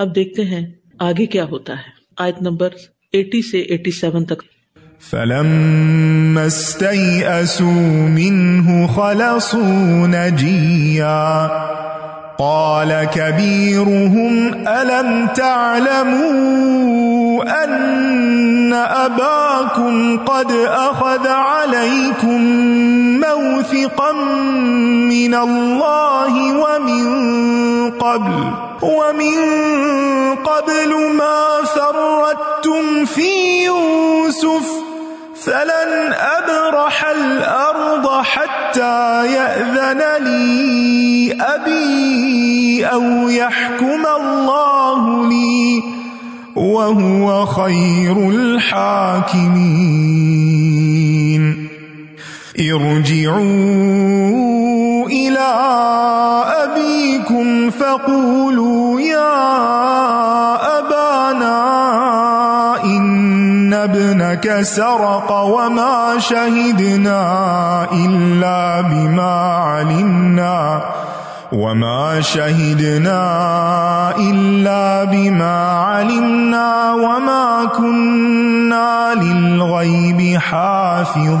اب دیکھتے ہیں آگے کیا ہوتا ہے۔ آیت نمبر ایٹی سے ایٹی سیون تک۔ فلما استيئسوا منه خلصوا نجيا۔ قال كبيرهم ألم تعلموا أن أباكم قد أخذ عليكم موثقا من الله ومن قبل ومن قبل ما فرتم في يوسف فلن أبرح الأرض حتى يأذن لي أبي أو يحكم الله لي وهو خير الحاكمين. ارجعوا فقولوا يا ابنك سرق وما شهدنا إلا بما علمنا وما شهدنا إلا بما علمنا وما كنا للغيب حافظين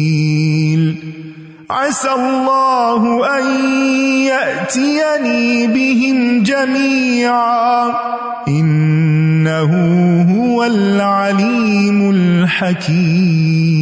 عسى الله أن يأتيني بهم جميعا. إنه هو العليم الحكيم.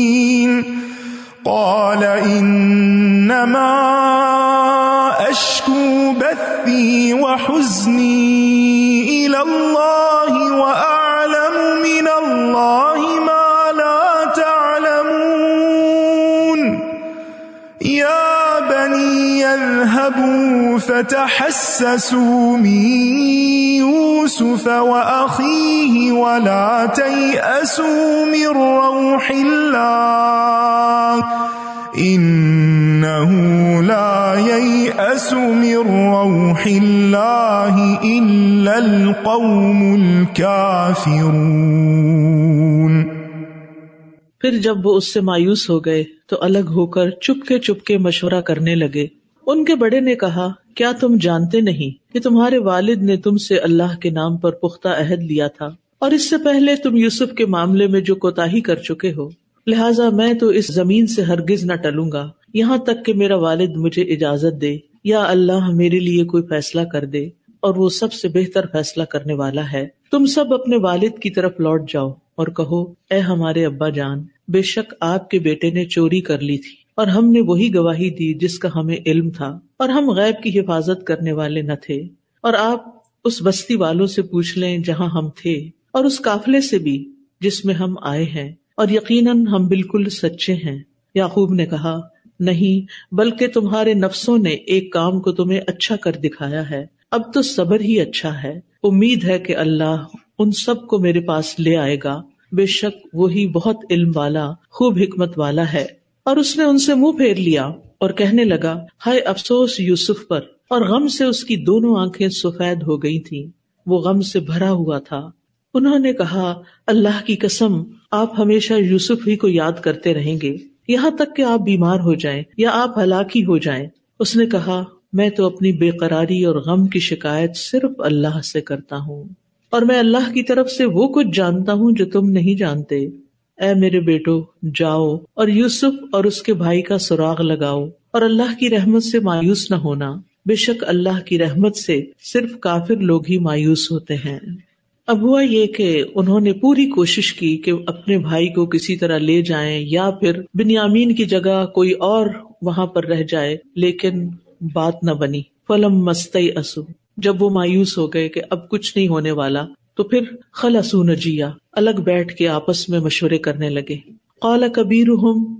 قال انما اشكو بثي وحزني الى الله واعلم من الله بني يذهبوا فتحسسوا من يوسف وأخيه ولا تيأسوا من روح الله إنه لا ييأس من روح الله إلا القوم الكافرون پھر جب وہ اس سے مایوس ہو گئے تو الگ ہو کر چپ کے چپ کے مشورہ کرنے لگے۔ ان کے بڑے نے کہا، کیا تم جانتے نہیں کہ تمہارے والد نے تم سے اللہ کے نام پر پختہ عہد لیا تھا؟ اور اس سے پہلے تم یوسف کے معاملے میں جو کوتا کر چکے ہو۔ لہٰذا میں تو اس زمین سے ہرگز نہ ٹلوں گا۔ یہاں تک کہ میرا والد مجھے اجازت دے۔ یا اللہ میرے لیے کوئی فیصلہ کر دے۔ اور وہ سب سے بہتر فیصلہ کرنے والا ہے۔ تم سب اپنے والد کی طرف لوٹ جاؤ اور کہو، اے ہمارے ابا جان، بے شک آپ کے بیٹے نے چوری کر لی تھی۔ اور ہم نے وہی گواہی دی جس کا ہمیں علم تھا، اور ہم غیب کی حفاظت کرنے والے نہ تھے۔ اور آپ اس بستی والوں سے پوچھ لیں جہاں ہم تھے، اور اس قافلے سے بھی جس میں ہم آئے ہیں۔ اور یقیناً ہم بالکل سچے ہیں۔ یعقوب نے کہا، نہیں، بلکہ تمہارے نفسوں نے ایک کام کو تمہیں اچھا کر دکھایا ہے۔ اب تو صبر ہی اچھا ہے۔ امید ہے کہ اللہ ان سب کو میرے پاس لے آئے گا۔ بے شک وہی بہت علم والا، خوب حکمت والا ہے۔ اور اس نے ان سے منہ پھیر لیا اور کہنے لگا، ہائے افسوس یوسف پر۔ اور غم سے اس کی دونوں آنکھیں سفید ہو گئی تھی وہ غم سے بھرا ہوا تھا۔ انہوں نے کہا، اللہ کی قسم، آپ ہمیشہ یوسف ہی کو یاد کرتے رہیں گے۔ یہاں تک کہ آپ بیمار ہو جائیں یا آپ ہلاکی ہو جائیں۔ اس نے کہا، میں تو اپنی بے قراری اور غم کی شکایت صرف اللہ سے کرتا ہوں۔ اور میں اللہ کی طرف سے وہ کچھ جانتا ہوں جو تم نہیں جانتے۔ اے میرے بیٹو، جاؤ اور یوسف اور اس کے بھائی کا سراغ لگاؤ اور اللہ کی رحمت سے مایوس نہ ہونا۔ بے شک اللہ کی رحمت سے صرف کافر لوگ ہی مایوس ہوتے ہیں۔ اب ہوا یہ کہ انہوں نے پوری کوشش کی کہ اپنے بھائی کو کسی طرح لے جائیں یا پھر بنیامین کی جگہ کوئی اور وہاں پر رہ جائے، لیکن بات نہ بنی۔ فلم مستئی اسو جب وہ مایوس ہو گئے کہ اب کچھ نہیں ہونے والا تو پھر خلاسو نجیا الگ بیٹھ کے آپس میں مشورے کرنے لگے۔ قال کبیر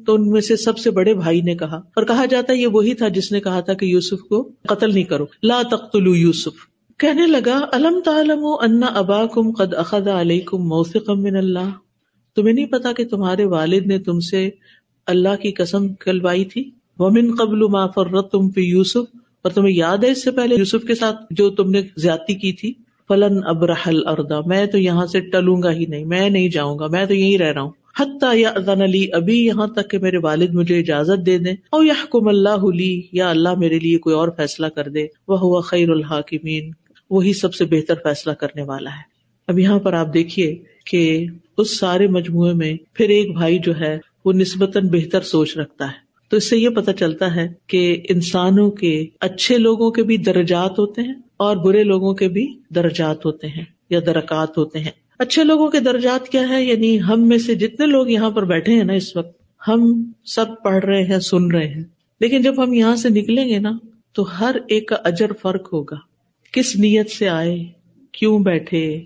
تو ان میں سے سب سے بڑے بھائی نے کہا، اور کہا جاتا یہ وہی تھا جس نے کہا تھا کہ یوسف کو قتل نہیں کرو۔ لا تختلو یوسف۔ کہنے لگا، الم تعلم ان ابا کم قد اخذ علیکم موثقا من اللہ؟ تمہیں نہیں پتا کہ تمہارے والد نے تم سے اللہ کی قسم کلوائی تھی؟ ومن قبل ما فرطتم فی یوسف، اور تمہیں یاد ہے اس سے پہلے یوسف کے ساتھ جو تم نے زیادتی کی تھی؟ فلن ابرحل اردا میں تو یہاں سے ٹلوں گا ہی نہیں، میں نہیں جاؤں گا، میں تو یہی رہ رہا ہوں۔ حتیٰ یا ادن علی ابھی یہاں تک کہ میرے والد مجھے اجازت دے دیں اور یا حکم اللہ علی یا اللہ میرے لیے کوئی اور فیصلہ کر دے وہ ہوا خیر الحاکمین۔ وہی سب سے بہتر فیصلہ کرنے والا ہے۔ اب یہاں پر آپ دیکھیے کہ اس سارے مجموعے میں پھر ایک بھائی جو ہے، وہ نسبتاً بہتر سوچ رکھتا ہے۔ تو اس سے یہ پتا چلتا ہے کہ انسانوں کے اچھے لوگوں کے بھی درجات ہوتے ہیں اور برے لوگوں کے بھی درجات ہوتے ہیں یا درکات ہوتے ہیں۔ اچھے لوگوں کے درجات کیا ہے یعنی ہم میں سے جتنے لوگ یہاں پر بیٹھے ہیں نا اس وقت، ہم سب پڑھ رہے ہیں، سن رہے ہیں۔ لیکن جب ہم یہاں سے نکلیں گے نا، تو ہر ایک کا اجر فرق ہوگا۔ کس نیت سے آئے؟ کیوں بیٹھے؟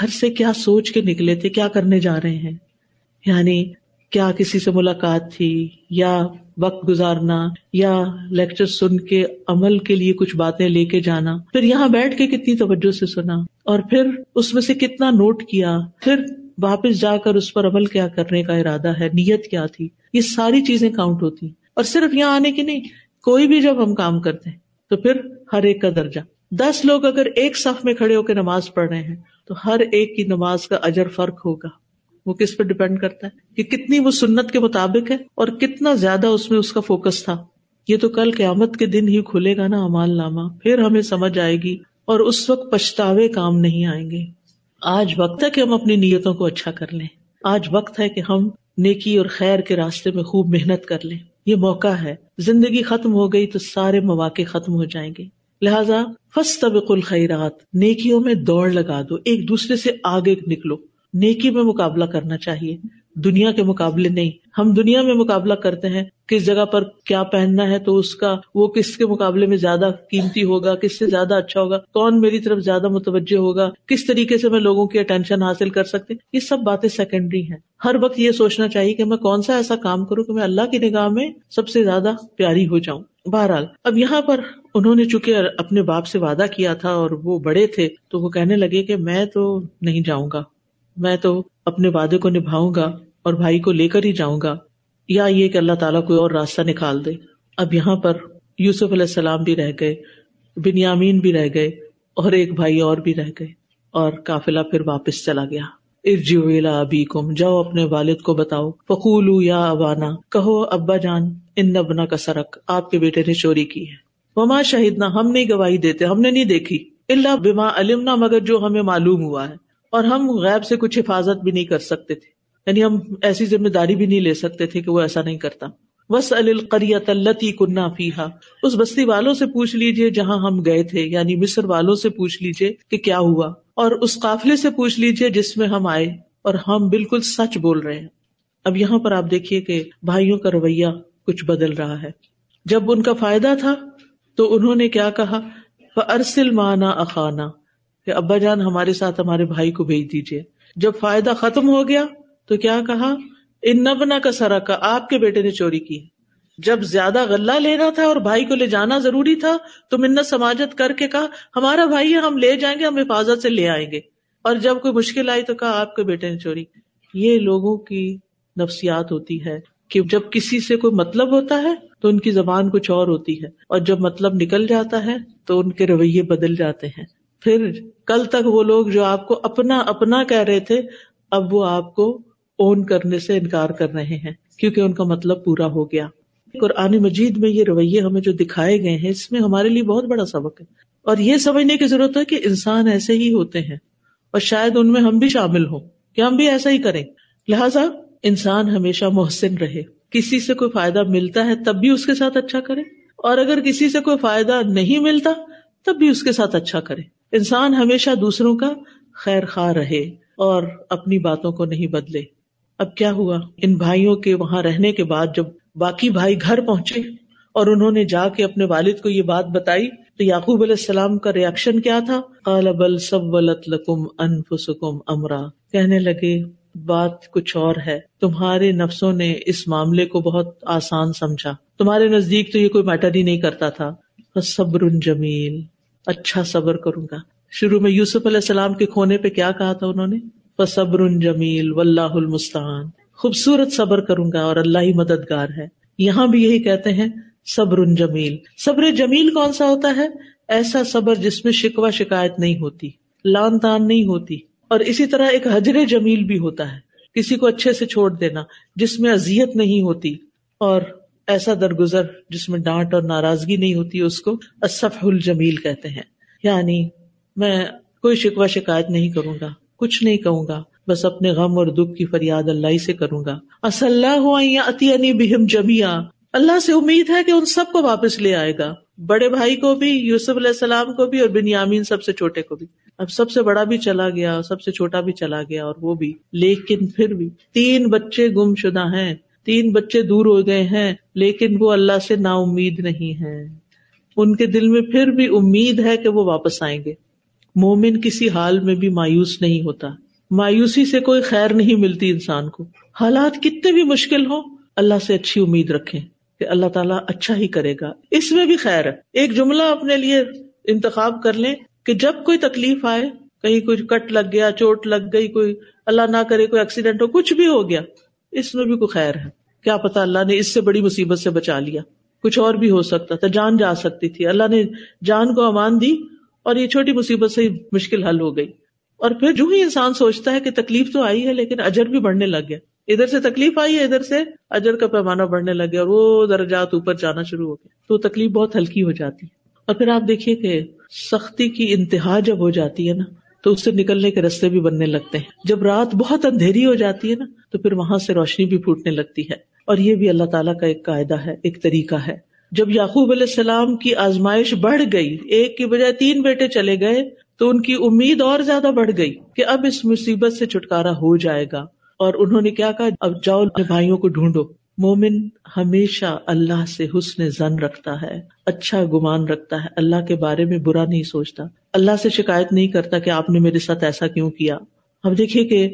گھر سے کیا سوچ کے نکلے تھے؟ کیا کرنے جا رہے ہیں؟ یعنی کیا کسی سے ملاقات تھی یا وقت گزارنا یا لیکچر سن کے عمل کے لیے کچھ باتیں لے کے جانا پھر یہاں بیٹھ کے کتنی توجہ سے سنا اور پھر اس میں سے کتنا نوٹ کیا پھر واپس جا کر اس پر عمل کیا کرنے کا ارادہ ہے نیت کیا تھی یہ ساری چیزیں کاؤنٹ ہوتی اور صرف یہاں آنے کی نہیں کوئی بھی جب ہم کام کرتے ہیں تو پھر ہر ایک کا درجہ دس لوگ اگر ایک صف میں کھڑے ہو کے نماز پڑھ رہے ہیں تو ہر ایک کی نماز کا اجر فرق ہوگا وہ کس پہ ڈپینڈ کرتا ہے؟ کہ کتنی وہ سنت کے مطابق ہے اور کتنا زیادہ اس میں اس کا فوکس تھا۔ یہ تو کل قیامت کے دن ہی کھلے گا نا امال نامہ۔ پھر ہمیں سمجھ آئے گی اور اس وقت پچھتاوے کام نہیں آئیں گے۔ آج وقت ہے کہ ہم اپنی نیتوں کو اچھا کر لیں۔ آج وقت ہے کہ ہم نیکی اور خیر کے راستے میں خوب محنت کر لیں۔ یہ موقع ہے۔ زندگی ختم ہو گئی تو سارے مواقع ختم ہو جائیں گے۔ لہذا فس طبق الخیرات۔ نیکیوں میں دوڑ لگا دو۔ ایک دوسرے سے آگے نکلو۔ نیکی میں مقابلہ کرنا چاہیے۔ دنیا کے مقابلے نہیں۔ ہم دنیا میں مقابلہ کرتے ہیں، کس جگہ پر کیا پہننا ہے تو اس کا، وہ کس کے مقابلے میں زیادہ قیمتی ہوگا، کس سے زیادہ اچھا ہوگا، کون میری طرف زیادہ متوجہ ہوگا، کس طریقے سے میں لوگوں کی اٹینشن حاصل کر سکتی؟ یہ سب باتیں سیکنڈری ہیں۔ ہر وقت یہ سوچنا چاہیے کہ میں کون سا ایسا کام کروں کہ میں اللہ کی نگاہ میں سب سے زیادہ پیاری ہو جاؤں۔ بہرحال، اب یہاں پر انہوں نے چونکہ اپنے باپ سے وعدہ کیا تھا اور وہ بڑے تھے، تو وہ کہنے لگے کہ میں تو نہیں جاؤں گا۔ میں تو اپنے وعدے کو نبھاؤں گا اور بھائی کو لے کر ہی جاؤں گا۔ یا یہ کہ اللہ تعالیٰ کوئی اور راستہ نکال دے۔ اب یہاں پر یوسف علیہ السلام بھی رہ گئے، بنیامین بھی رہ گئے اور ایک بھائی اور بھی رہ گئے اور کافلا پھر واپس چلا گیا۔ ارجیلا ابی کم جاؤ اپنے والد کو بتاؤ۔ فکول یا ابانا، کہو، ابا جان، ان نبنا کا سرک، آپ کے بیٹے نے چوری کی ہے۔ وما شہید نہ ہم نہیں گواہی دیتے، ہم نے نہیں دیکھی۔ اللہ بما علمنا، مگر جو ہمیں معلوم ہوا ہے۔ اور ہم غیب سے کچھ حفاظت بھی نہیں کر سکتے تھے۔ یعنی ہم ایسی ذمہ داری بھی نہیں لے سکتے تھے کہ وہ ایسا نہیں کرتا۔ بس القریت التی کنہ فیحا اس بستی والوں سے پوچھ لیجیے جہاں ہم گئے تھے۔ یعنی مصر والوں سے پوچھ لیجیے کہ کیا ہوا۔ اور اس قافلے سے پوچھ لیجیے جس میں ہم آئے۔ اور ہم بالکل سچ بول رہے ہیں۔ اب یہاں پر آپ دیکھیے کہ بھائیوں کا رویہ کچھ بدل رہا ہے۔ جب ان کا فائدہ تھا تو انہوں نے کیا کہا؟ ارسل مانا اخانا کہ ابا جان ہمارے ساتھ ہمارے بھائی کو بھیج دیجیے جب فائدہ ختم ہو گیا تو کیا کہا؟ ان نبنا کا سرا کا، آپ کے بیٹے نے چوری کی۔ جب زیادہ غلہ لینا تھا اور بھائی کو لے جانا ضروری تھا تو منت سماجت کر کے کہا، ہمارا بھائی ہے، ہم لے جائیں گے، ہم حفاظت سے لے آئیں گے۔ اور جب کوئی مشکل آئی تو کہا، آپ کے بیٹے نے چوری۔ یہ لوگوں کی نفسیات ہوتی ہے کہ جب کسی سے کوئی مطلب ہوتا ہے تو ان کی زبان کچھ اور ہوتی ہے۔ اور جب مطلب نکل جاتا ہے تو ان کے رویے بدل جاتے ہیں۔ پھر کل تک وہ لوگ جو آپ کو اپنا اپنا کہہ رہے تھے، اب وہ آپ کو اون کرنے سے انکار کر رہے ہیں، کیونکہ ان کا مطلب پورا ہو گیا۔ قرآن مجید میں یہ رویے ہمیں جو دکھائے گئے ہیں، اس میں ہمارے لیے بہت بڑا سبق ہے۔ اور یہ سمجھنے کی ضرورت ہے کہ انسان ایسے ہی ہوتے ہیں، اور شاید ان میں ہم بھی شامل ہوں کہ ہم بھی ایسا ہی کریں۔ لہذا انسان ہمیشہ محسن رہے۔ کسی سے کوئی فائدہ ملتا ہے تب بھی اس کے ساتھ اچھا کرے، اور اگر کسی سے کوئی فائدہ نہیں ملتا تب بھی اس کے ساتھ اچھا کرے۔ انسان ہمیشہ دوسروں کا خیر خواہ رہے اور اپنی باتوں کو نہیں بدلے۔ اب کیا ہوا؟ ان بھائیوں کے وہاں رہنے کے بعد جب باقی بھائی گھر پہنچے اور انہوں نے جا کے اپنے والد کو یہ بات بتائی تو یعقوب علیہ السلام کا ریئیکشن کیا تھا؟ بل سب لکم انفسکم امرا۔ کہنے لگے، بات کچھ اور ہے۔ تمہارے نفسوں نے اس معاملے کو بہت آسان سمجھا۔ تمہارے نزدیک تو یہ کوئی میٹر ہی نہیں کرتا تھا۔ صبر جمیل۔ اچھا صبر کروں گا۔ شروع میں یوسف علیہ السلام کے کھونے پہ کیا کہا تھا انہوں نے؟ صبر جمیل و المستان خوبصورت صبر کروں گا اور اللہ ہی مددگار ہے۔ یہاں بھی یہی کہتے ہیں صبر جمیل۔ صبر جمیل کون سا ہوتا ہے؟ ایسا صبر جس میں شکوا شکایت نہیں ہوتی، لان تان نہیں ہوتی۔ اور اسی طرح ایک حجر جمیل بھی ہوتا ہے۔ کسی کو اچھے سے چھوڑ دینا جس میں ازیت نہیں ہوتی اور ایسا درگزر جس میں ڈانٹ اور ناراضگی نہیں ہوتی، اس کو اصف الجمیل کہتے ہیں۔ یعنی میں کوئی شکوا شکایت نہیں کروں گا، کچھ نہیں کہوں گا، بس اپنے غم اور دکھ کی فریاد اللہ سے کروں گا۔ اصل بہم جمیا اللہ سے امید ہے کہ ان سب کو واپس لے آئے گا۔ بڑے بھائی کو بھی، یوسف علیہ السلام کو بھی اور بن یامین سب سے چھوٹے کو بھی۔ اب سب سے بڑا بھی چلا گیا، سب سے چھوٹا بھی چلا گیا اور وہ بھی۔ لیکن پھر بھی تین بچے گم شدہ ہیں۔ تین بچے دور ہو گئے ہیں، لیکن وہ اللہ سے نا امید نہیں ہے ان کے دل میں پھر بھی امید ہے کہ وہ واپس آئیں گے۔ مومن کسی حال میں بھی مایوس نہیں ہوتا۔ مایوسی سے کوئی خیر نہیں ملتی انسان کو۔ حالات کتنے بھی مشکل ہو اللہ سے اچھی امید رکھے کہ اللہ تعالیٰ اچھا ہی کرے گا۔ اس میں بھی خیر ہے۔ ایک جملہ اپنے لیے انتخاب کر لیں کہ جب کوئی تکلیف آئے، کہیں کچھ کٹ لگ گیا، چوٹ لگ گئی، کوئی اللہ نہ کرے، کوئی ایکسیڈینٹ ہو، کچھ بھی ہو گیا اس میں بھی کوئی خیر ہے۔ کیا پتا اللہ نے اس سے بڑی مصیبت سے بچا لیا۔ کچھ اور بھی ہو سکتا تھا، جان جا سکتی تھی۔ اللہ نے جان کو امان دی اور یہ چھوٹی مصیبت سے مشکل حل ہو گئی۔ اور پھر جو ہی انسان سوچتا ہے کہ تکلیف تو آئی ہے لیکن اجر بھی بڑھنے لگ گیا۔ ادھر سے تکلیف آئی ہے، ادھر سے اجر کا پیمانہ بڑھنے لگے اور وہ درجات اوپر جانا شروع ہو گیا۔ تو تکلیف بہت ہلکی ہو جاتی ہے۔ اور پھر آپ دیکھیے کہ سختی کی انتہا جب ہو جاتی ہے نا تو اس سے نکلنے کے رستے بھی بننے لگتے ہیں۔ جب رات بہت اندھیری ہو جاتی ہے نا، تو پھر وہاں سے روشنی بھی پھوٹنے لگتی ہے۔ اور یہ بھی اللہ تعالیٰ کا ایک قاعدہ ہے، ایک طریقہ ہے۔ جب یعقوب علیہ السلام کی آزمائش بڑھ گئی، ایک کی بجائے تین بیٹے چلے گئے، تو ان کی امید اور زیادہ بڑھ گئی کہ اب اس مصیبت سے چھٹکارا ہو جائے گا۔ اور انہوں نے کیا کہا؟ اب جاؤ اپنے بھائیوں کو ڈھونڈو۔ مومن ہمیشہ اللہ سے حسن زن رکھتا ہے اچھا گمان رکھتا ہے، اللہ کے بارے میں برا نہیں سوچتا۔ اللہ سے شکایت نہیں کرتا کہ آپ نے میرے ساتھ ایسا کیوں کیا۔ اب دیکھیے کہ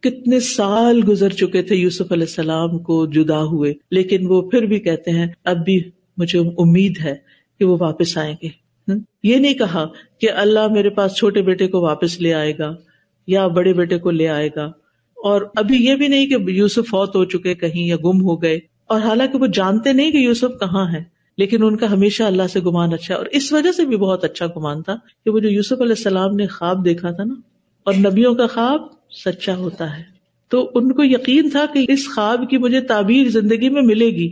کتنے سال گزر چکے تھے یوسف علیہ السلام کو جدا ہوئے، لیکن وہ پھر بھی کہتے ہیں، اب بھی مجھے امید ہے کہ وہ واپس آئیں گے۔ یہ نہیں کہا کہ اللہ میرے پاس چھوٹے بیٹے کو واپس لے آئے گا یا بڑے بیٹے کو لے آئے گا۔ اور ابھی یہ بھی نہیں کہ یوسف فوت ہو چکے کہیں یا گم ہو گئے، اور حالانکہ وہ جانتے نہیں کہ یوسف کہاں ہے، لیکن ان کا ہمیشہ اللہ سے گمان اچھا اور اس وجہ سے بھی بہت اچھا گمان تھا کہ وہ جو یوسف علیہ السلام نے خواب دیکھا تھا نا، اور نبیوں کا خواب سچا ہوتا ہے۔ تو ان کو یقین تھا کہ اس خواب کی مجھے تعبیر زندگی میں ملے گی۔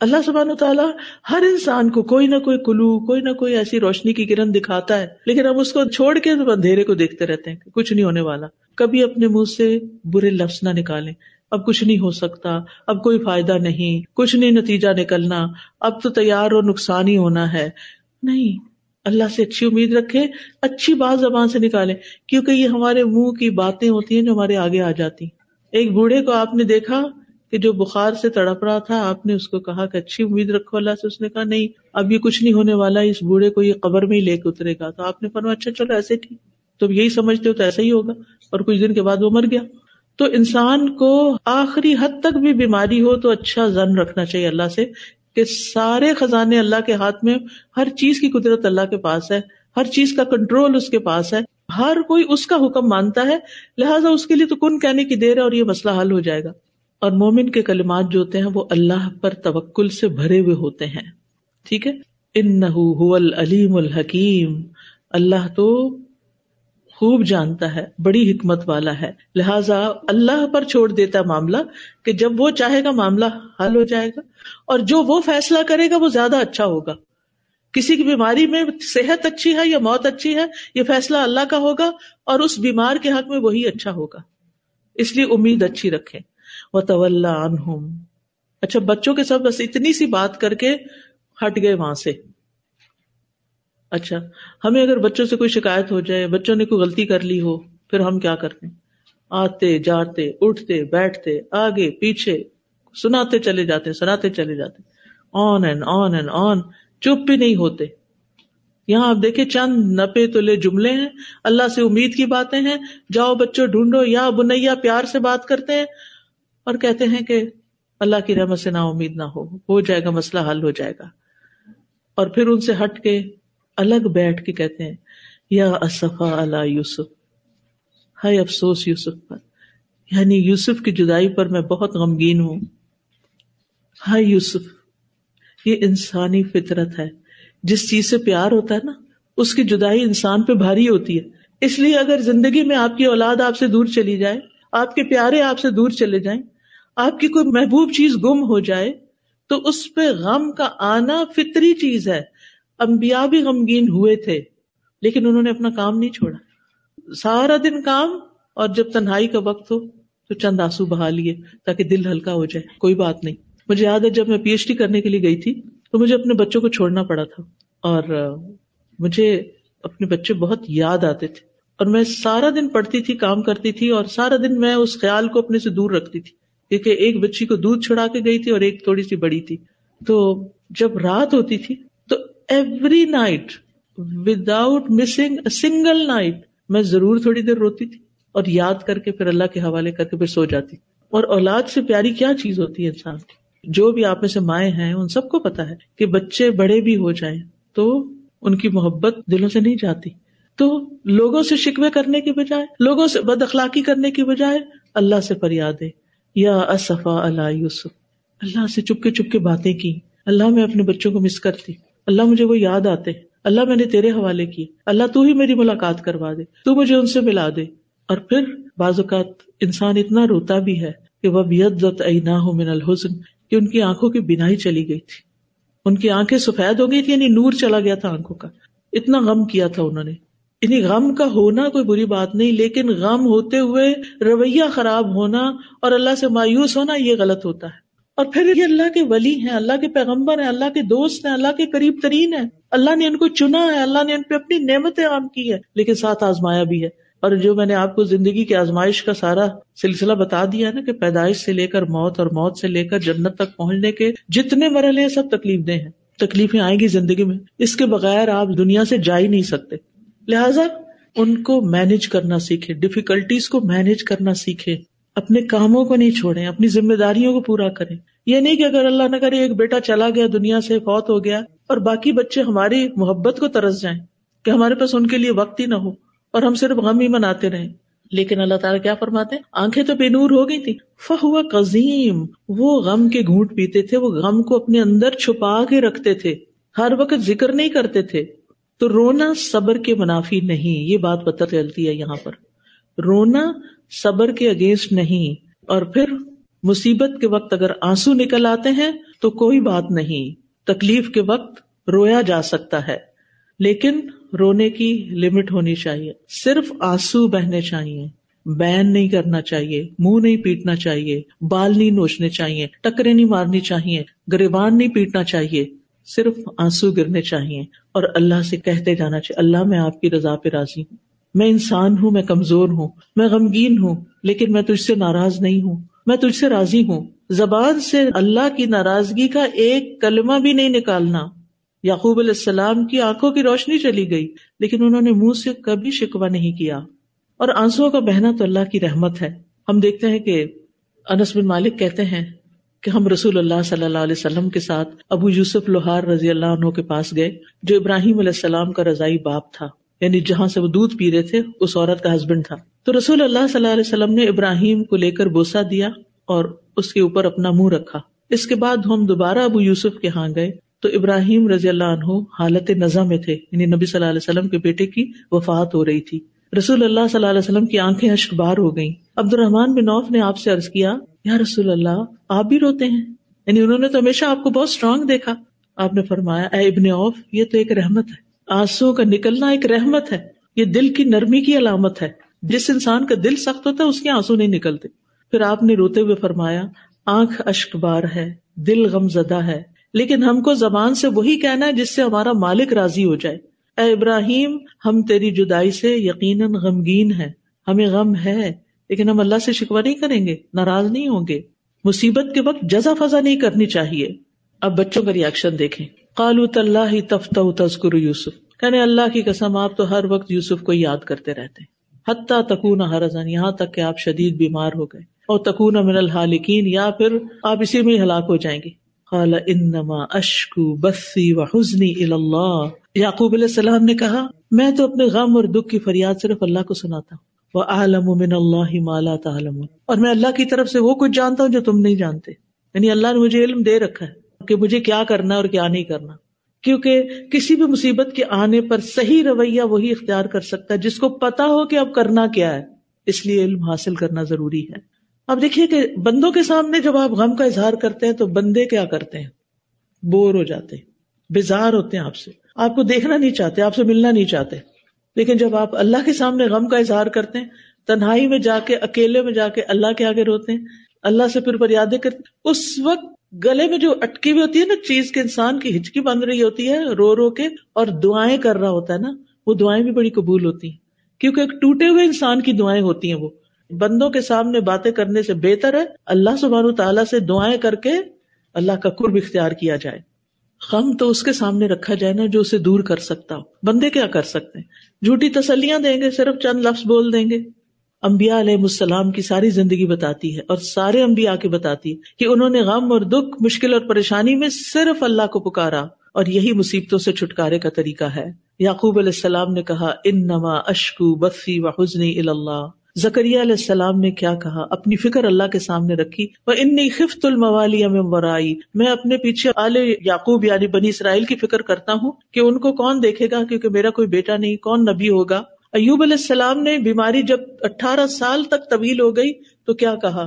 اللہ سبحانہ تعالیٰ ہر انسان کو کوئی نہ کوئی کلو، کوئی نہ کوئی ایسی روشنی کی کرن دکھاتا ہے، لیکن ہم اس کو چھوڑ کے اندھیرے کو دیکھتے رہتے ہیں کچھ نہیں ہونے والا۔ کبھی اپنے منہ سے برے لفظ نہ نکالیں۔ اب کچھ نہیں ہو سکتا، اب کوئی فائدہ نہیں، کچھ نہیں نتیجہ نکلنا۔ اب تو تیار اور نقصان ہی ہونا ہے۔ نہیں، اللہ سے اچھی امید رکھے اچھی بات زبان سے نکالے کیونکہ یہ ہمارے منہ کی باتیں ہوتی ہیں جو ہمارے آگے آ جاتی۔ ایک بوڑھے کو آپ نے دیکھا کہ جو بخار سے تڑپ رہا تھا، آپ نے اس کو کہا کہ اچھی امید رکھو اللہ سے۔ اس نے کہا، نہیں، اب یہ کچھ نہیں ہونے والا، اس بوڑھے کو یہ قبر میں ہی لے کے اترے گا۔ تو آپ نے فرمایا اچھا چلو ایسے ٹھیک۔ تو یہی سمجھتے ہو تو ایسا ہی ہوگا۔ اور کچھ دن کے بعد وہ مر گیا۔ تو انسان کو آخری حد تک بھی بیماری ہو تو اچھا زن رکھنا چاہیے اللہ سے کہ سارے خزانے اللہ کے ہاتھ میں، ہر چیز کی قدرت اللہ کے پاس ہے، ہر چیز کا کنٹرول اس کے پاس ہے۔ ہر کوئی اس کا حکم مانتا ہے، لہٰذا اس کے لیے تو کن کہنے کی دیر ہے اور یہ مسئلہ حل ہو جائے گا۔ اور مومن کے کلمات جو ہوتے ہیں وہ اللہ پر توکل سے بھرے ہوئے ہوتے ہیں۔ ٹھیک ہے؟ ان العلیم الحکیم۔ اللہ تو خوب جانتا ہے، بڑی حکمت والا ہے۔ لہذا اللہ پر چھوڑ دیتا معاملہ کہ جب وہ چاہے گا معاملہ حل ہو جائے گا اور جو وہ فیصلہ کرے گا وہ زیادہ اچھا ہوگا۔ کسی کی بیماری میں صحت اچھی ہے یا موت اچھی ہے، یہ فیصلہ اللہ کا ہوگا اور اس بیمار کے حق میں وہی اچھا ہوگا۔ اس لیے امید اچھی رکھے وہ طول عنہم اچھا بچوں کے ساتھ بس اتنی سی بات کر کے ہٹ گئے وہاں سے۔ اچھا ہمیں اگر بچوں سے کوئی شکایت ہو جائے، بچوں نے کوئی غلطی کر لی ہو، پھر ہم کیا کرتے ہیں؟ آتے، جاتے، اٹھتے، بیٹھتے، آگے، پیچھے، سناتے چلے جاتے، سناتے چلے جاتے۔ On and on and on, چپ بھی نہیں ہوتے۔ یہاں آپ دیکھیں، چند نپے تلے جملے ہیں۔ اللہ سے امید کی باتیں ہیں۔ جاؤ بچوں، ڈھونڈو۔ یا بنیا پیار سے بات کرتے ہیں اور کہتے ہیں کہ اللہ کی رحمت سے نا امید نہ ہو ہو جائے گا، مسئلہ حل ہو جائے گا۔ اور پھر ان سے ہٹ کے الگ بیٹھ کے کہتے ہیں، یا اصفا اللہ یوسف۔ ہائے افسوس یوسف پر۔ یعنی یوسف کی جدائی پر میں بہت غمگین ہوں۔ ہائے یوسف، یہ انسانی فطرت ہے۔ جس چیز سے پیار ہوتا ہے نا، اس کی جدائی انسان پہ بھاری ہوتی ہے۔ اس لیے اگر زندگی میں آپ کی اولاد آپ سے دور چلی جائے، آپ کے پیارے آپ سے دور چلے جائیں، آپ کی کوئی محبوب چیز گم ہو جائے، تو اس پہ غم کا آنا فطری چیز ہے۔ امبیا بھی غمگین ہوئے تھے، لیکن انہوں نے اپنا کام نہیں چھوڑا۔ سارا دن کام، اور جب تنہائی کا وقت ہو تو چند آنسو بہا لیے تاکہ دل ہلکا ہو جائے۔ کوئی بات نہیں۔ مجھے یاد ہے جب میں پی ایچ ڈی کرنے کے لیے گئی تھی تو مجھے اپنے بچوں کو چھوڑنا پڑا تھا، اور مجھے اپنے بچے بہت یاد آتے تھے۔ اور میں سارا دن پڑھتی تھی، کام کرتی تھی، اور سارا دن میں اس خیال کو اپنے سے دور رکھتی تھی کیونکہ ایک بچی کو دودھ چھڑا کے گئی تھی اور ایک تھوڑی سی بڑی تھی۔ تو جب رات ہوتی تھی every night without missing single night میں ضرور تھوڑی دیر روتی تھی اور یاد کر کے پھر اللہ کے حوالے کر کے پھر سو جاتی۔ اور اولاد سے پیاری کیا چیز ہوتی ہے انسان کی؟ جو بھی آپ میں سے مائیں ہیں، ان سب کو پتا ہے کہ بچے بڑے بھی ہو جائیں تو ان کی محبت دلوں سے نہیں جاتی۔ تو لوگوں سے شکوے کرنے کی بجائے، لوگوں سے بد اخلاقی کرنے کی بجائے اللہ سے فریاد یا اصفا اللہ یوسف، اللہ سے چپ کے چپ کے باتیں کی۔ اللہ میں اپنے بچوں کو مس کرتی۔ اللہ مجھے وہ یاد آتے اللہ میں نے تیرے حوالے کی اللہ تو ہی میری ملاقات کروا دے۔ تو مجھے ان سے ملا دے۔ اور پھر بعض اوقات انسان اتنا روتا بھی ہے کہ وہ ہو من الحسن کہ ان کی آنکھوں کی بینائی چلی گئی تھی۔ ان کی آنکھیں سفید ہو گئی تھی یعنی نور چلا گیا تھا آنکھوں کا۔ اتنا غم کیا تھا انہوں نے۔ یعنی غم کا ہونا کوئی بری بات نہیں، لیکن غم ہوتے ہوئے رویہ خراب ہونا اور اللہ سے مایوس ہونا یہ غلط ہوتا ہے۔ اور پھر یہ اللہ کے ولی ہیں، اللہ کے پیغمبر ہیں، اللہ کے دوست ہیں، اللہ کے قریب ترین ہیں۔ اللہ نے ان کو چنا ہے، اللہ نے ان پہ اپنی نعمتیں عام کی ہے لیکن ساتھ آزمایا بھی ہے۔ اور جو میں نے آپ کو زندگی کی آزمائش کا سارا سلسلہ بتا دیا نا کہ پیدائش سے لے کر موت اور موت سے لے کر جنت تک پہنچنے کے جتنے مرحلے ہیں، سب تکلیف دہ ہیں۔ تکلیفیں آئیں گی زندگی میں۔ اس کے بغیر آپ دنیا سے جا ہی نہیں سکتے۔ لہذا ان کو مینج کرنا سیکھے ڈفیکلٹیز کو مینج کرنا سیکھے اپنے کاموں کو نہیں چھوڑے اپنی ذمہ داریوں کو پورا کرے یہ نہیں کہ اگر اللہ نہ کرے ایک بیٹا چلا گیا، دنیا سے فوت ہو گیا اور باقی بچے ہماری محبت کو ترس جائیں کہ ہمارے پاس ان کے لیے وقت ہی نہ ہو اور ہم صرف غم ہی مناتے رہے لیکن اللہ تعالیٰ کیا فرماتے ہیں؟ آنکھیں تو بے نور ہو گئی تھی فہو قزیم، وہ غم کے گھونٹ پیتے تھے، وہ غم کو اپنے اندر چھپا کے رکھتے تھے۔ ہر وقت ذکر نہیں کرتے تھے۔ تو رونا صبر کے منافی نہیں، یہ بات پتہ چلتی ہے یہاں پر۔ رونا صبر کے اگینسٹ نہیں اور پھر مصیبت کے وقت اگر آنسو نکل آتے ہیں تو کوئی بات نہیں، تکلیف کے وقت رویا جا سکتا ہے، لیکن رونے کی لمٹ ہونی چاہیے۔ صرف آنسو بہنے چاہیے، بین نہیں کرنا چاہیے، منہ نہیں پیٹنا چاہیے، بال نہیں نوچنے چاہیے ٹکرے نہیں مارنی چاہیے گریبان نہیں پیٹنا چاہیے، صرف آنسو گرنے چاہیے۔ اور اللہ سے کہتے جانا چاہیے، اللہ میں آپ کی رضا پہ راضی ہوں۔ میں انسان ہوں، میں کمزور ہوں، میں غمگین ہوں، لیکن میں تجھ سے ناراض نہیں ہوں، میں تجھ سے راضی ہوں۔ زبان سے اللہ کی ناراضگی کا ایک کلمہ بھی نہیں نکالنا۔ یعقوب علیہ السلام کی آنکھوں کی روشنی چلی گئی، لیکن انہوں نے منہ سے کبھی شکوا نہیں کیا۔ اور آنسو کا بہنا تو اللہ کی رحمت ہے۔ ہم دیکھتے ہیں کہ انس بن مالک کہتے ہیں کہ ہم رسول اللہ صلی اللہ علیہ وسلم کے ساتھ ابو یوسف لوہار رضی اللہ عنہ کے پاس گئے، جو ابراہیم علیہ السلام کا رضائی باپ تھا۔ یعنی جہاں سے وہ دودھ پی رہے تھے، اس عورت کا ہسبینڈ تھا۔ تو رسول اللہ صلی اللہ علیہ وسلم نے ابراہیم کو لے کر بوسا دیا اور اس کے اوپر اپنا منہ رکھا۔ اس کے بعد ہم دوبارہ ابو یوسف کے ہاں گئے۔ تو ابراہیم رضی اللہ عنہ حالت نظر میں تھے۔ یعنی نبی صلی اللہ علیہ وسلم کے بیٹے کی وفات ہو رہی تھی۔ رسول اللہ صلی اللہ علیہ وسلم کی آنکھیں اشک بار ہو گئی عبد الرحمان بن عوف نے آپ سے عرض کیا، یا رسول اللہ، آپ بھی روتے ہیں؟ یعنی انہوں نے تو ہمیشہ آپ کو بہت اسٹرانگ دیکھا۔ آپ نے فرمایا، اے ابن عوف، یہ تو ایک رحمت ہے۔ آنسو کا نکلنا ایک رحمت ہے، یہ دل کی نرمی کی علامت ہے۔ جس انسان کا دل سخت ہوتا ہے، اس کے آنسو نہیں نکلتے۔ پھر آپ نے روتے ہوئے فرمایا، آنکھ اشک بار ہے، دل غم زدہ ہے۔ لیکن ہم کو زبان سے وہی کہنا ہے جس سے ہمارا مالک راضی ہو جائے۔ اے ابراہیم، ہم تیری جدائی سے یقیناً غمگین ہے ہمیں غم ہے، لیکن ہم اللہ سے شکوا نہیں کریں گے، ناراض نہیں ہوں گے۔ مصیبت کے وقت جزا فضا نہیں کرنی چاہیے۔ اب بچوں کا ریئیکشن دیکھیں۔ کالو طلّہ ہی تذکر یوسف۔ کہنے اللہ کی قسم، آپ تو ہر وقت یوسف کو یاد کرتے رہتے۔ حتیٰ تکون ہرزن یہاں تک کہ آپ شدید بیمار ہو گئے۔ اور تکون من الحالکین، یا پھر آپ اسی میں ہلاک ہو جائیں گے۔ قال انما اشکو بسی و حزنی اللہ یعقوب علیہ السلام نے کہا، میں تو اپنے غم اور دکھ کی فریاد صرف اللہ کو سناتا ہوں۔ وہ عالم من اللہ مالا تعالم اور میں اللہ کی طرف سے وہ کچھ جانتا ہوں جو تم نہیں جانتے۔ یعنی اللہ نے مجھے علم دے رکھا ہے۔ کہ مجھے کیا کرنا اور کیا نہیں کرنا۔ کیونکہ کسی بھی مصیبت کے آنے پر صحیح رویہ وہی اختیار کر سکتا ہے، جس کو پتا ہو کہ اب کرنا کیا ہے۔ اس لیے علم حاصل کرنا ضروری ہے۔ اب دیکھیے کہ بندوں کے سامنے جب آپ غم کا اظہار کرتے ہیں تو بندے کیا کرتے ہیں؟ بور ہو جاتے بیزار ہوتے ہیں آپ سے۔ آپ کو دیکھنا نہیں چاہتے، آپ سے ملنا نہیں چاہتے۔ لیکن جب آپ اللہ کے سامنے غم کا اظہار کرتے ہیں، تنہائی میں جا کے، اکیلے میں جا کے اللہ کے آگے روتے ہیں، اللہ سے پھر فریادیں کرتے اس وقت گلے میں جو اٹکی ہوئی ہوتی ہے نا چیز کے انسان کی، ہچکی بن رہی ہوتی ہے، رو رو کے، اور دعائیں کر رہا ہوتا ہے نا، وہ دعائیں بھی بڑی قبول ہوتی ہیں۔ کیونکہ ایک ٹوٹے ہوئے انسان کی دعائیں ہوتی ہیں وہ۔ بندوں کے سامنے باتیں کرنے سے بہتر ہے اللہ سبحانہ تعالیٰ سے دعائیں کر کے اللہ کا قرب اختیار کیا جائے۔ غم تو اس کے سامنے رکھا جائے نا جو اسے دور کر سکتا ہو۔ بندے کیا کر سکتے ہیں؟ جھوٹی تسلیاں دیں گے، صرف چند لفظ بول دیں گے۔ امبیا علیہ السلام کی ساری زندگی بتاتی ہے اور سارے امبیا کے بتاتی ہے کہ انہوں نے غم اور دکھ، مشکل اور پریشانی میں صرف اللہ کو پکارا اور یہی مصیبتوں سے چھٹکارے کا طریقہ ہے۔ یعقوب علیہ السلام نے کہا ان نما اشکو بفی و حسنی اللہ۔ زکریہ علیہ السلام نے کیا کہا؟ اپنی فکر اللہ کے سامنے رکھی۔ وہ انی خفت الموالی میں ورائی۔ میں اپنے پیچھے آل یعقوب یعنی بنی اسرائیل کی فکر کرتا ہوں کہ ان کو کون دیکھے گا کیونکہ میرا کوئی بیٹا نہیں، کون نبی ہوگا؟ ایوب علیہ السلام نے بیماری جب اٹھارہ سال تک طویل ہو گئی تو کیا کہا؟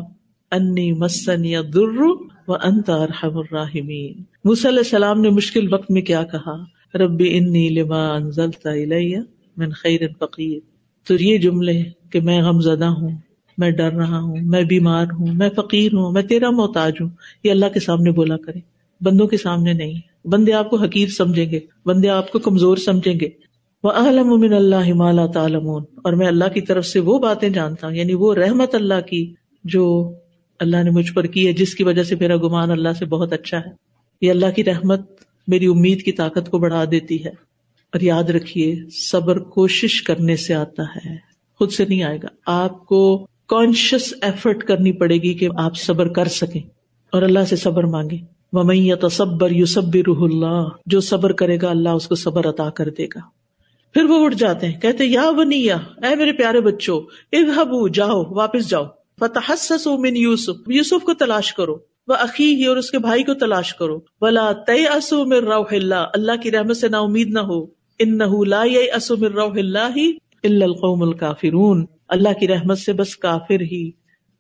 انی مسن یا در و انت ارحم الراحمین. موسی علیہ السلام نے مشکل وقت میں کیا کہا؟ ربی انی لما انزلت الی من خیر فقیر. تو یہ جملے کہ میں غم زدہ ہوں، میں ڈر رہا ہوں، میں بیمار ہوں، میں فقیر ہوں، میں تیرا محتاج ہوں، یہ اللہ کے سامنے بولا کرے۔ بندوں کے سامنے نہیں، بندے آپ کو حقیر سمجھیں گے، بندے آپ کو کمزور سمجھیں گے۔ وہ عالم من اللہ مالا تعالمون اور میں اللہ کی طرف سے وہ باتیں جانتا ہوں یعنی وہ رحمت اللہ کی جو اللہ نے مجھ پر کی ہے، جس کی وجہ سے میرا گمان اللہ سے بہت اچھا ہے۔ یہ اللہ کی رحمت میری امید کی طاقت کو بڑھا دیتی ہے۔ اور یاد رکھیے، صبر کوشش کرنے سے آتا ہے، خود سے نہیں آئے گا۔ آپ کو کانشیس ایفرٹ کرنی پڑے گی کہ آپ صبر کر سکیں۔ اور اللہ سے صبر مانگے ممیا تصبر یو روح اللہ جو صبر کرے گا، اللہ اس کو صبر عطا کر دے گا۔ پھر وہ اٹھ جاتے ہیں، کہتے یا بنیا، اے میرے پیارے بچوں اذهبوا جاؤ، واپس جاؤ۔ فتحسسوا من یوسف یوسف کو تلاش کرو وہ عقی اور اس کے بھائی کو تلاش کرو۔ بلا تی من روح اللہ اللہ کی رحمت سے نا امید نہ ہو۔ ان لا من روح اللہ الا القوم الکافرون۔ اللہ کی رحمت سے بس کافر ہی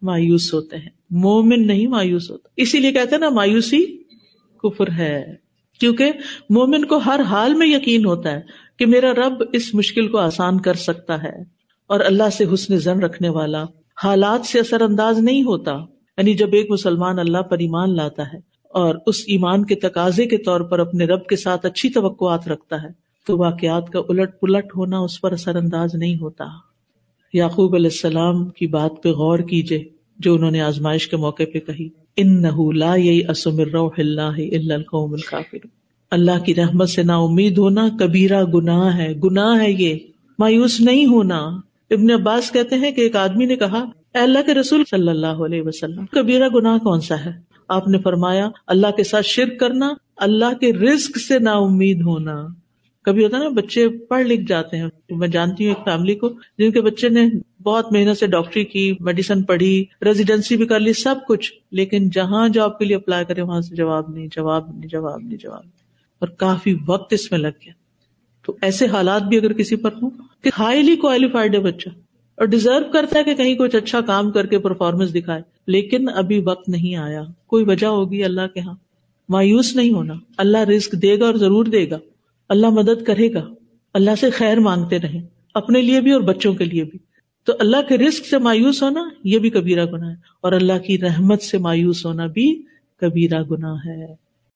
مایوس ہوتے ہیں۔ مومن نہیں مایوس ہوتا۔ اسی لیے کہتے ہیں نا، مایوسی کفر ہے۔ کیونکہ مومن کو ہر حال میں یقین ہوتا ہے۔ کہ میرا رب اس مشکل کو آسان کر سکتا ہے اور اللہ سے حسن زن رکھنے والا حالات سے اثر انداز نہیں ہوتا۔ یعنی جب ایک مسلمان اللہ پر ایمان لاتا ہے اور اس ایمان کے تقاضے کے طور پر اپنے رب کے ساتھ اچھی توقعات رکھتا ہے، تو واقعات کا الٹ پلٹ ہونا اس پر اثر انداز نہیں ہوتا۔ یعقوب علیہ السلام کی بات پہ غور کیجیے جو انہوں نے آزمائش کے موقع پہ کہی ان نہ اللہ کی رحمت سے نا امید ہونا کبیرا گناہ ہے۔ گناہ ہے یہ۔ مایوس نہیں ہونا۔ ابن عباس کہتے ہیں کہ ایک آدمی نے کہا، اے اللہ کے رسول صلی اللہ علیہ وسلم کبیرا گناہ کون سا ہے؟ آپ نے فرمایا، اللہ کے ساتھ شرک کرنا، اللہ کے رزق سے نا امید ہونا۔ کبھی ہوتا ہے نا، بچے پڑھ لکھ جاتے ہیں۔ میں جانتی ہوں ایک فیملی کو، جن کے بچے نے بہت محنت سے ڈاکٹری کی میڈیسن پڑھی ریزیڈینسی بھی کر لی، سب کچھ۔ لیکن جہاں جاب کے لیے اپلائی کرے، وہاں سے جواب نہیں جواب نہیں جواب نہیں جواب نہیں۔ اور کافی وقت اس میں لگ گیا۔ تو ایسے حالات بھی اگر کسی پر ہوں کہ ہائیلی کوالیفائڈ ہے بچہ اور ڈیزرو کرتا ہے کہ کہیں کچھ اچھا کام کر کے پرفارمنس دکھائے، لیکن ابھی وقت نہیں آیا۔ کوئی وجہ ہوگی اللہ کے ہاں؟ مایوس نہیں ہونا۔ اللہ رسک دے گا اور ضرور دے گا۔ اللہ مدد کرے گا۔ اللہ سے خیر مانگتے رہے اپنے لیے بھی اور بچوں کے لیے بھی۔ تو اللہ کے رسک سے مایوس ہونا یہ بھی کبیرہ گنا ہے۔ اور اللہ کی رحمت سے مایوس ہونا بھی کبیرہ گنا ہے۔